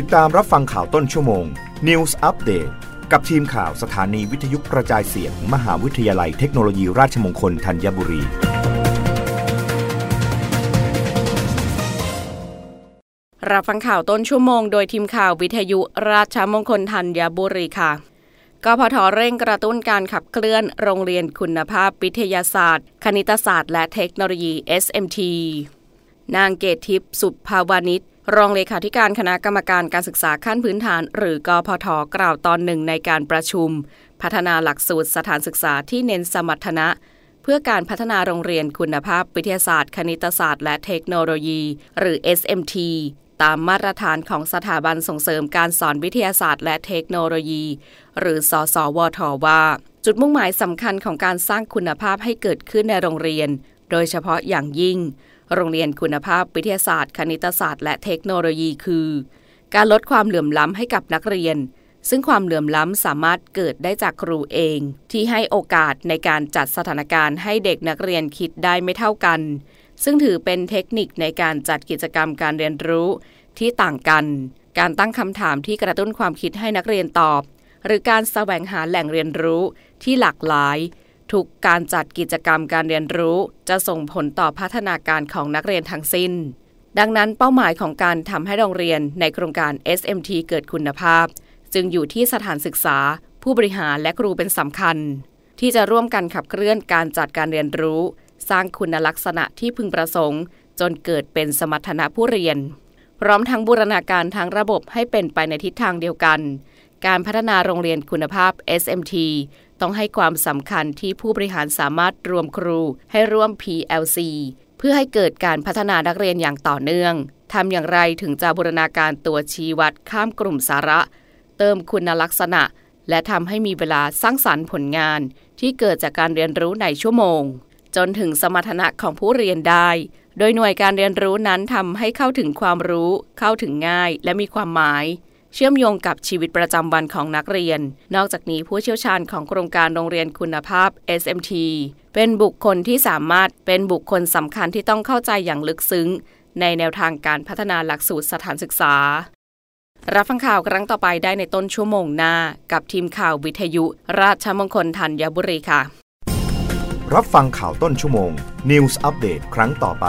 ติดตามรับฟังข่าวต้นชั่วโมง News Update กับทีมข่าวสถานีวิทยุกระจายเสียง มหาวิทยาลัยเทคโนโลยีราชมงคลธัญบุรี รับฟังข่าวต้นชั่วโมงโดยทีมข่าววิทยุราชมงคลธัญบุรีค่ะกพทเร่งกระตุ้นการขับเคลื่อนโรงเรียนคุณภาพวิทยาศาสตร์ คณิตศาสตร์ และเทคโนโลยี SMT นางเกตทิพย์สุภาวานิช รองเลขาธิการคณะกรรมการการศึกษาขั้นพื้นฐาน หรือกพทกล่าวตอนหนึ่งในการประชุม พัฒนาหลักสูตรสถานศึกษาที่เน้นสมรรถนะ เพื่อการพัฒนาโรงเรียนคุณภาพวิทยาศาสตร์ คณิตศาสตร์ และเทคโนโลยี หรือ SMT ตามมาตรฐานของสถาบันส่งเสริมการสอนวิทยาศาสตร์ และเทคโนโลยี หรือ สสวทว่า จุดมุ่งหมายสำคัญของการสร้างคุณภาพให้เกิดขึ้นในโรงเรียน โดยเฉพาะอย่างยิ่งโรงเรียนคุณภาพวิทยาศาสตร์ คณิตศาสตร์ และเทคโนโลยีคือ การลดความเหลื่อมล้ำให้กับนักเรียน ซึ่งความเหลื่อมล้ำสามารถเกิดได้จากครูเอง ที่ให้โอกาสในการจัดสถานการณ์ให้เด็กนักเรียนคิดได้ไม่เท่ากัน ซึ่งถือเป็นเทคนิคในการจัดกิจกรรมการเรียนรู้ที่ต่างกัน การตั้งคำถามที่กระตุ้นความคิดให้นักเรียนตอบ หรือการแสวงหาแหล่งเรียนรู้ที่หลากหลาย ทุกการจัดกิจกรรมการเรียนรู้จะส่งผลต่อพัฒนาการของนักเรียนทั้งสิ้น ดังนั้นเป้าหมายของการทำให้โรงเรียนในโครงการ SMT เกิดคุณภาพ จึงอยู่ที่สถานศึกษา ผู้บริหารและครูเป็นสำคัญ ที่จะร่วมกันขับเคลื่อนการจัดการเรียนรู้ สร้างคุณลักษณะที่พึงประสงค์ จนเกิดเป็นสมรรถนะผู้เรียน พร้อมทั้งบูรณาการทางระบบให้เป็นไปในทิศทางเดียวกัน การพัฒนาโรงเรียนคุณภาพ SMT ต้องให้ความสำคัญที่ผู้บริหารสามารถรวมครูให้ร่วม PLC เพื่อให้เกิดการพัฒนานักเรียนอย่างต่อเนื่องทำอย่างไรถึงจะบูรณาการตัวชี้วัดข้ามกลุ่มสาระ เติมคุณลักษณะ และทำให้มีเวลาสร้างสรรค์ผลงาน ที่เกิดจากการเรียนรู้ในชั่วโมง จนถึงสมรรถนะของผู้เรียนได้ โดยหน่วยการเรียนรู้นั้นทำให้เข้าถึงความรู้ เข้าถึงง่าย และมีความหมาย เชื่อมโยงกับชีวิตประจำวันของนักเรียน นอกจากนี้ผู้เชี่ยวชาญของโครงการโรงเรียนคุณภาพ SMT เป็นบุคคลที่สามารถเป็นบุคคลสำคัญที่ต้องเข้าใจอย่างลึกซึ้ง ในแนวทางการพัฒนาหลักสูตรสถานศึกษา รับฟังข่าวครั้งต่อไปได้ในต้นชั่วโมงหน้า กับทีมข่าววิทยุ ราชมงคลธัญบุรีค่ะ รับฟังข่าวต้นชั่วโมง News อัปเดตครั้งต่อไป